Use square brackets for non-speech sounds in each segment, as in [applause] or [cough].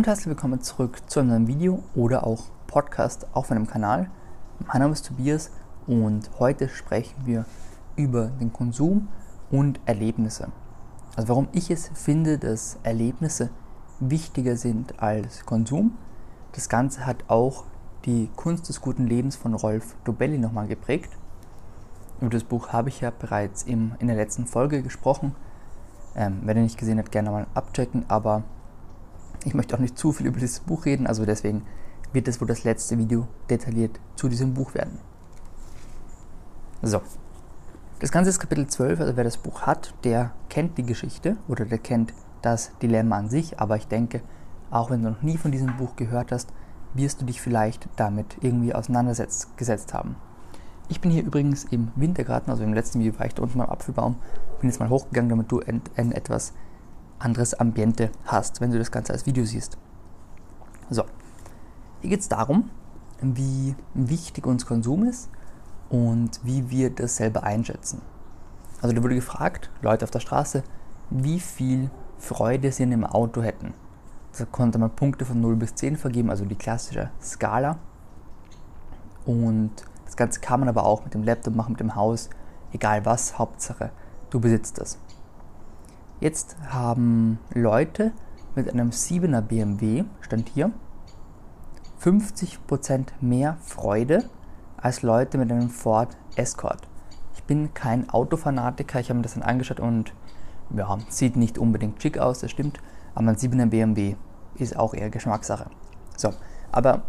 Und herzlich willkommen zurück zu einem neuen Video oder auch Podcast auf meinem Kanal. Mein Name ist Tobias und heute sprechen wir über den Konsum und Erlebnisse. Also warum ich es finde, dass Erlebnisse wichtiger sind als Konsum. Das Ganze hat auch die Kunst des guten Lebens von Rolf Dobelli nochmal geprägt. Über das Buch habe ich ja bereits im, in der letzten Folge gesprochen. Ähm, wer den nicht gesehen hat, gerne mal abchecken, aber ich möchte auch nicht zu viel über dieses Buch reden, also deswegen wird es wohl das letzte Video detailliert zu diesem Buch werden. So. Das Ganze ist Kapitel 12, also wer das Buch hat, der kennt die Geschichte oder der kennt das Dilemma an sich, aber ich denke, auch wenn du noch nie von diesem Buch gehört hast, wirst du dich vielleicht damit irgendwie auseinandergesetzt haben. Ich bin hier übrigens im Wintergarten, also im letzten Video war ich da unten beim Apfelbaum, bin jetzt mal hochgegangen, damit du ein etwas anderes Ambiente hast, wenn du das Ganze als Video siehst. So, hier geht es darum, wie wichtig uns Konsum ist und wie wir das selber einschätzen. Also da wurde gefragt, Leute auf der Straße, wie viel Freude sie in einem Auto hätten. Da konnte man Punkte von 0 bis 10 vergeben, also die klassische Skala. Und das Ganze kann man aber auch mit dem Laptop machen, mit dem Haus, egal was, Hauptsache, du besitzt das. Jetzt haben Leute mit einem 7er BMW, stand hier, 50% mehr Freude als Leute mit einem Ford Escort. Ich bin kein Autofanatiker, ich habe mir das dann angeschaut und ja, sieht nicht unbedingt schick aus, das stimmt, aber ein 7er BMW ist auch eher Geschmackssache. So, aber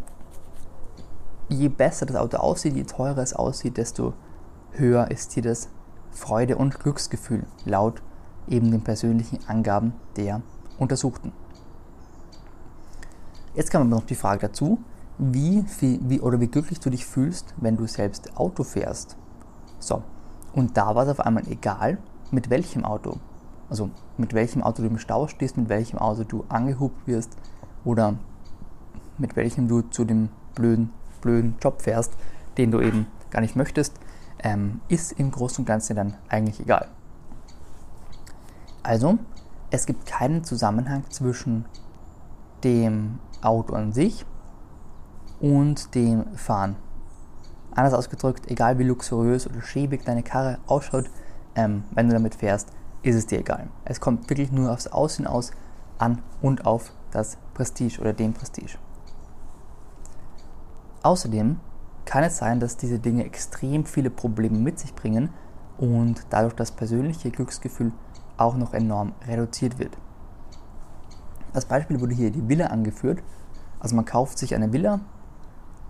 je besser das Auto aussieht, je teurer es aussieht, desto höher ist hier das Freude- und Glücksgefühl laut eben den persönlichen Angaben der Untersuchten. Jetzt kam aber noch die Frage dazu, wie, viel, wie, oder wie glücklich du dich fühlst, wenn du selbst Auto fährst. So, und da war es auf einmal egal, mit welchem Auto. Also mit welchem Auto du im Stau stehst, mit welchem Auto du angehubt wirst oder mit welchem du zu dem blöden, blöden Job fährst, den du eben gar nicht möchtest, ähm, ist im Großen und Ganzen dann eigentlich egal. Also, es gibt keinen Zusammenhang zwischen dem Auto an sich und dem Fahren. Anders ausgedrückt, egal wie luxuriös oder schäbig deine Karre ausschaut, ähm, wenn du damit fährst, ist es dir egal. Es kommt wirklich nur aufs Aussehen aus an und auf das Prestige oder den Prestige. Außerdem kann es sein, dass diese Dinge extrem viele Probleme mit sich bringen und dadurch das persönliche Glücksgefühl auch noch enorm reduziert wird. Als Beispiel wurde hier die Villa angeführt. Also man kauft sich eine Villa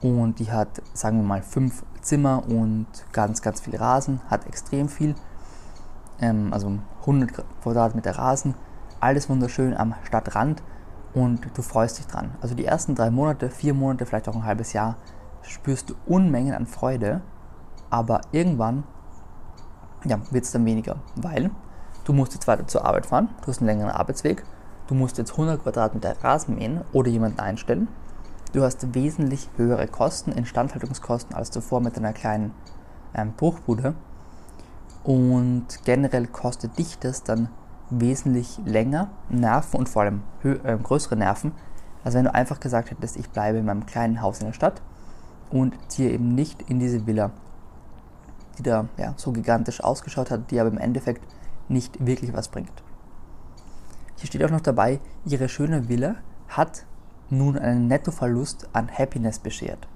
und die hat, sagen wir mal, fünf Zimmer und ganz, ganz viel Rasen, hat extrem viel, ähm, also 100 Quadratmeter Rasen, alles wunderschön am Stadtrand und du freust dich dran. Also die ersten drei Monate, vier Monate, vielleicht auch ein halbes Jahr spürst du Unmengen an Freude, aber irgendwann ja, wird es dann weniger, weil Du musst jetzt weiter zur Arbeit fahren, du hast einen längeren Arbeitsweg, du musst jetzt 100 Quadratmeter Rasen mähen oder jemanden einstellen. Du hast wesentlich höhere Kosten, Instandhaltungskosten als zuvor mit einer kleinen ähm, Bruchbude. Und generell kostet dich das dann wesentlich länger Nerven und vor allem äh, größere Nerven, als wenn du einfach gesagt hättest, ich bleibe in meinem kleinen Haus in der Stadt und ziehe eben nicht in diese Villa, die da ja, so gigantisch ausgeschaut hat, die aber im Endeffekt nicht wirklich was bringt. Hier steht auch noch dabei, ihre schöne Villa hat nun einen Nettoverlust an Happiness beschert.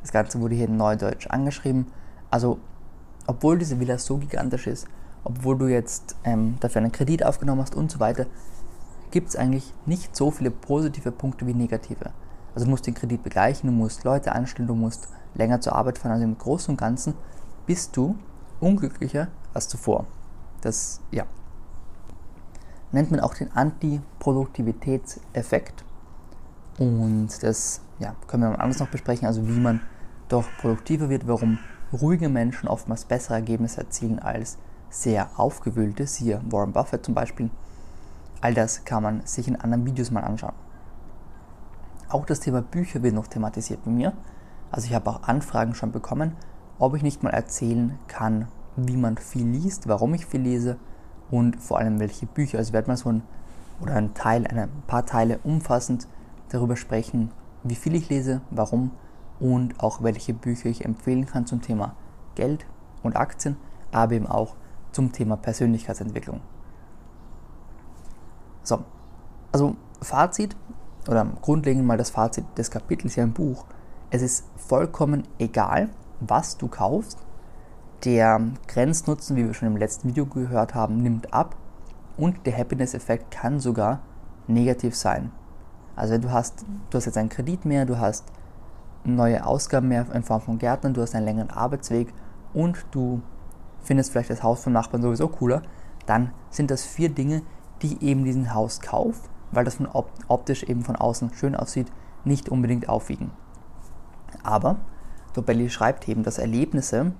Das Ganze wurde hier in Neudeutsch angeschrieben. Also, obwohl diese Villa so gigantisch ist, obwohl du jetzt ähm, dafür einen Kredit aufgenommen hast und so weiter, gibt es eigentlich nicht so viele positive Punkte wie negative. Also du musst den Kredit begleichen, du musst Leute anstellen, du musst länger zur Arbeit fahren. Also im Großen und Ganzen bist du unglücklicher als zuvor. Das ja, nennt man auch den Antiproduktivitätseffekt. Und das ja, können wir mal anders noch besprechen, also wie man doch produktiver wird, warum ruhige Menschen oftmals bessere Ergebnisse erzielen als sehr aufgewühlte, siehe Warren Buffett zum Beispiel. All das kann man sich in anderen Videos mal anschauen. Auch das Thema Bücher wird noch thematisiert bei mir. Also ich habe auch Anfragen schon bekommen, ob ich nicht mal erzählen kann, wie man viel liest, warum ich viel lese und vor allem welche Bücher. Also werde mal so ein oder ein Teil, ein paar Teile umfassend darüber sprechen, wie viel ich lese, warum und auch welche Bücher ich empfehlen kann zum Thema Geld und Aktien, aber eben auch zum Thema Persönlichkeitsentwicklung. So, also Fazit oder grundlegend mal das Fazit des Kapitels hier im Buch. Es ist vollkommen egal, was du kaufst. Der Grenznutzen, wie wir schon im letzten Video gehört haben, nimmt ab und der Happiness-Effekt kann sogar negativ sein. Also du hast, du hast jetzt einen Kredit mehr, du hast neue Ausgaben mehr in Form von Gärtnern, du hast einen längeren Arbeitsweg und du findest vielleicht das Haus vom Nachbarn sowieso cooler, dann sind das vier Dinge, die eben diesen Hauskauf, weil das von optisch eben von außen schön aussieht, nicht unbedingt aufwiegen. Aber Dobelli schreibt eben, dass Erlebnisse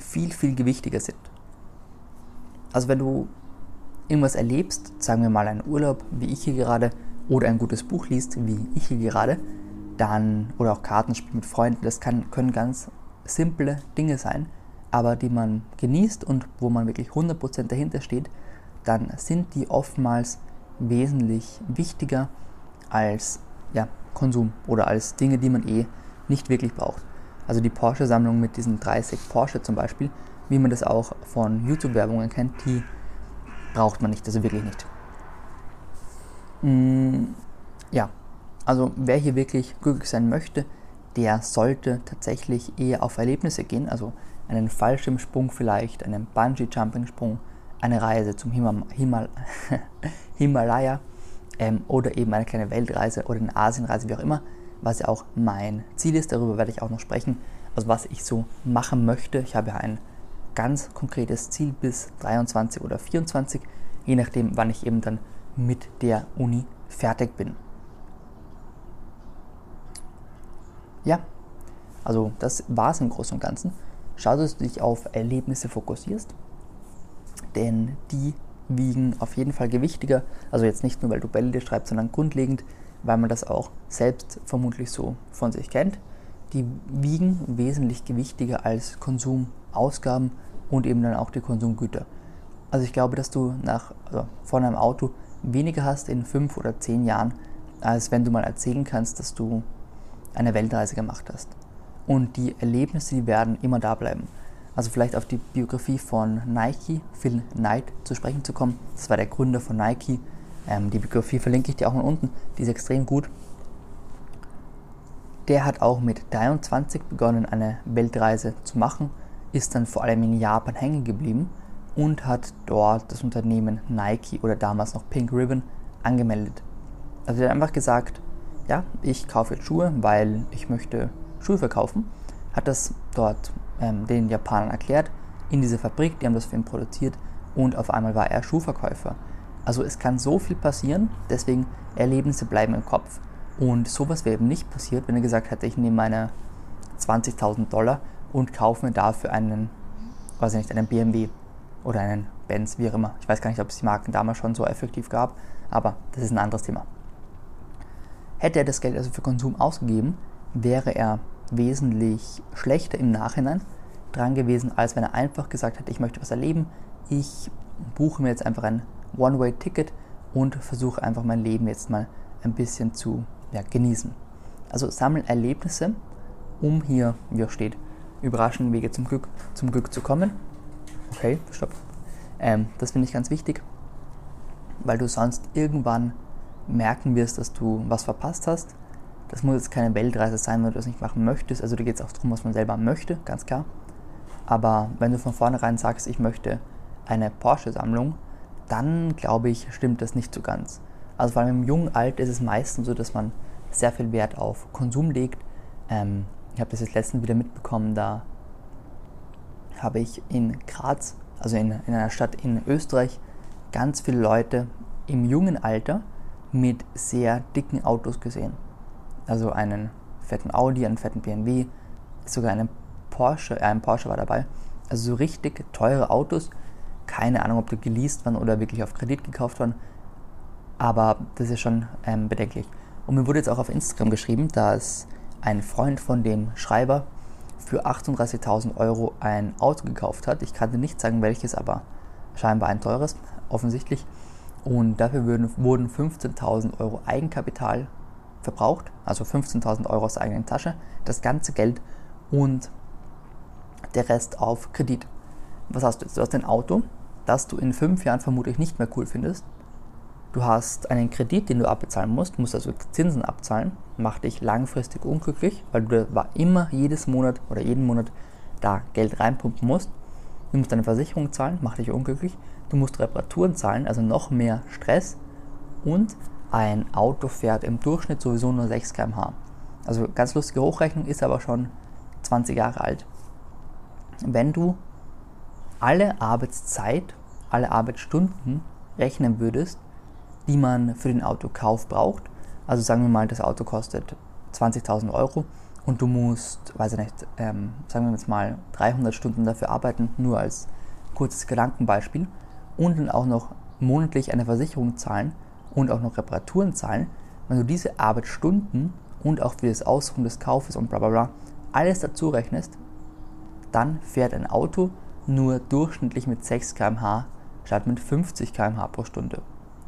viel, viel gewichtiger sind. Also wenn du irgendwas erlebst, sagen wir mal einen Urlaub, wie ich hier gerade, oder ein gutes Buch liest, wie ich hier gerade, dann, oder auch Kartenspiel mit Freunden, das kann, können ganz simple Dinge sein, aber die man genießt und wo man wirklich 100% dahinter steht, dann sind die oftmals wesentlich wichtiger als ja, Konsum oder als Dinge, die man eh nicht wirklich braucht. Also die Porsche-Sammlung mit diesen 30 Porsche zum Beispiel, wie man das auch von YouTube-Werbungen kennt, die braucht man nicht, also wirklich nicht. Mm, ja, also wer hier wirklich glücklich sein möchte, der sollte tatsächlich eher auf Erlebnisse gehen, also einen Fallschirmsprung vielleicht, einen Bungee-Jumping-Sprung, eine Reise zum Himal Himal [laughs] Himalaya ähm, oder eben eine kleine Weltreise oder eine Asienreise, wie auch immer, was ja auch mein Ziel ist. Darüber werde ich auch noch sprechen, also was ich so machen möchte. Ich habe ja ein ganz konkretes Ziel bis 23 oder 24, je nachdem, wann ich eben dann mit der Uni fertig bin. Ja, also das war es im Großen und Ganzen. Schau, dass du dich auf Erlebnisse fokussierst, denn die wiegen auf jeden Fall gewichtiger. Also jetzt nicht nur, weil du Bälle dir schreibst, sondern grundlegend, weil man das auch selbst vermutlich so von sich kennt. Die wiegen wesentlich gewichtiger als Konsumausgaben und eben dann auch die Konsumgüter. Also ich glaube, dass du nach, also von einem Auto weniger hast in fünf oder zehn Jahren, als wenn du mal erzählen kannst, dass du eine Weltreise gemacht hast. Und die Erlebnisse, die werden immer da bleiben. Also vielleicht auf die Biografie von Nike, Phil Knight, zu sprechen zu kommen. Das war der Gründer von Nike. Ähm, die Biografie verlinke ich dir auch mal unten. Die ist extrem gut. Der hat auch mit 23 begonnen, eine Weltreise zu machen, ist dann vor allem in Japan hängen geblieben und hat dort das Unternehmen Nike oder damals noch Pink Ribbon angemeldet. Also er hat einfach gesagt, ja, ich kaufe jetzt Schuhe, weil ich möchte Schuhe verkaufen. Hat das dort ähm, den Japanern erklärt, in dieser Fabrik, die haben das für ihn produziert und auf einmal war er Schuhverkäufer. Also es kann so viel passieren, deswegen Erlebnisse bleiben im Kopf. Und sowas wäre eben nicht passiert, wenn er gesagt hätte, ich nehme meine 20.000 Dollar und kaufe mir dafür einen, weiß ich nicht, einen BMW oder einen Benz, wie auch immer. Ich weiß gar nicht, ob es die Marken damals schon so effektiv gab, aber das ist ein anderes Thema. Hätte er das Geld also für Konsum ausgegeben, wäre er wesentlich schlechter im Nachhinein dran gewesen, als wenn er einfach gesagt hätte, ich möchte was erleben, ich buche mir jetzt einfach ein One-Way-Ticket und versuche einfach mein Leben jetzt mal ein bisschen zu ja, genießen. Also sammeln Erlebnisse, um hier, wie auch steht, überraschende Wege zum Glück, zum Glück zu kommen. Okay, stopp. Ähm, das finde ich ganz wichtig, weil du sonst irgendwann merken wirst, dass du was verpasst hast. Das muss jetzt keine Weltreise sein, wenn du das nicht machen möchtest. Also da geht es auch darum, was man selber möchte, ganz klar. Aber wenn du von vornherein sagst, ich möchte eine Porsche-Sammlung, dann glaube ich, stimmt das nicht so ganz. Also vor allem im jungen Alter ist es meistens so, dass man sehr viel Wert auf Konsum legt. Ähm, ich habe das jetzt letztens wieder mitbekommen, da habe ich in Graz, also in, in einer Stadt in Österreich, ganz viele Leute im jungen Alter mit sehr dicken Autos gesehen. Also einen fetten Audi, einen fetten BMW, sogar einen Porsche, äh, ein Porsche war dabei. Also so richtig teure Autos. Keine Ahnung, ob die geleast waren oder wirklich auf Kredit gekauft waren. Aber das ist schon ähm, bedenklich. Und mir wurde jetzt auch auf Instagram geschrieben, dass ein Freund von dem Schreiber für 38.000 Euro ein Auto gekauft hat. Ich kannte nicht sagen welches, aber scheinbar ein teures, offensichtlich. und dafür würden, wurden 15.000 Euro Eigenkapital verbraucht, also 15.000 Euro aus der eigenen Tasche, das ganze Geld und der Rest auf Kredit. Was hast du jetzt? Du hast ein Auto, das du in fünf Jahren vermutlich nicht mehr cool findest. Du hast einen Kredit, den du abbezahlen musst, musst also Zinsen abzahlen, macht dich langfristig unglücklich, weil du immer jedes Monat oder jeden Monat da Geld reinpumpen musst. Du musst deine Versicherung zahlen, macht dich unglücklich. Du musst Reparaturen zahlen, also noch mehr Stress. Und ein Auto fährt im Durchschnitt sowieso nur 6 km/h. Also ganz lustige Hochrechnung, ist aber schon 20 Jahre alt. Wenn du alle Arbeitszeit, alle Arbeitsstunden rechnen würdest, die man für den Autokauf braucht, also sagen wir mal, das Auto kostet 20.000 Euro und du musst, weiß ich nicht, ähm, sagen wir jetzt mal 300 Stunden dafür arbeiten, nur als kurzes Gedankenbeispiel, und dann auch noch monatlich eine Versicherung zahlen und auch noch Reparaturen zahlen, wenn du diese Arbeitsstunden und auch für das Aussuchen des Kaufes und bla bla bla alles dazu rechnest, dann fährt ein Auto nur durchschnittlich mit 6 km/h statt mit 50 km/h pro Stunde.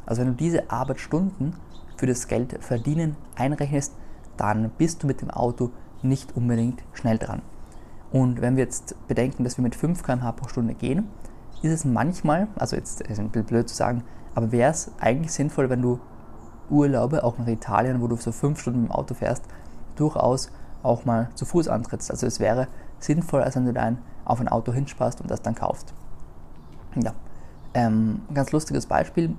Also wenn du diese Arbeitsstunden für das Geld verdienen einrechnest, dann bist du mit dem Auto nicht unbedingt schnell dran. Und wenn wir jetzt bedenken, dass wir mit 5 km/h pro Stunde gehen, ist es manchmal, also jetzt ist ein bisschen blöd zu sagen, aber wäre es eigentlich sinnvoll, wenn du Urlaube, auch nach Italien, wo du so 5 Stunden mit dem Auto fährst, durchaus auch mal zu Fuß antrittst. Also es wäre sinnvoller, als wenn du dein auf ein Auto hinsparst und das dann kaufst. Ja, ähm, ganz lustiges Beispiel.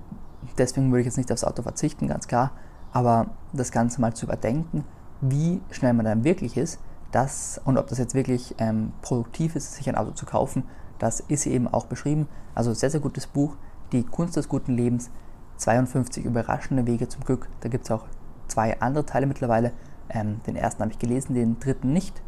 Deswegen würde ich jetzt nicht aufs Auto verzichten, ganz klar. Aber das Ganze mal zu überdenken, wie schnell man dann wirklich ist, das und ob das jetzt wirklich ähm, produktiv ist, sich ein Auto zu kaufen, das ist eben auch beschrieben. Also sehr, sehr gutes Buch. Die Kunst des guten Lebens. 52 überraschende Wege zum Glück. Da gibt es auch zwei andere Teile mittlerweile. Ähm, den ersten habe ich gelesen, den dritten nicht.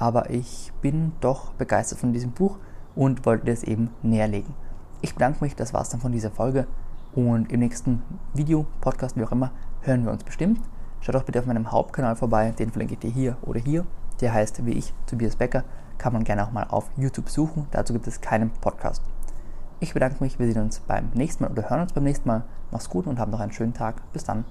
Aber ich bin doch begeistert von diesem Buch und wollte das eben näherlegen. Ich bedanke mich, das war es dann von dieser Folge. Und im nächsten Video, Podcast, wie auch immer, hören wir uns bestimmt. Schaut auch bitte auf meinem Hauptkanal vorbei, den verlinke ich dir hier oder hier. Der heißt wie ich, Tobias Becker. Kann man gerne auch mal auf YouTube suchen. Dazu gibt es keinen Podcast. Ich bedanke mich, wir sehen uns beim nächsten Mal oder hören uns beim nächsten Mal. Mach's gut und hab noch einen schönen Tag. Bis dann.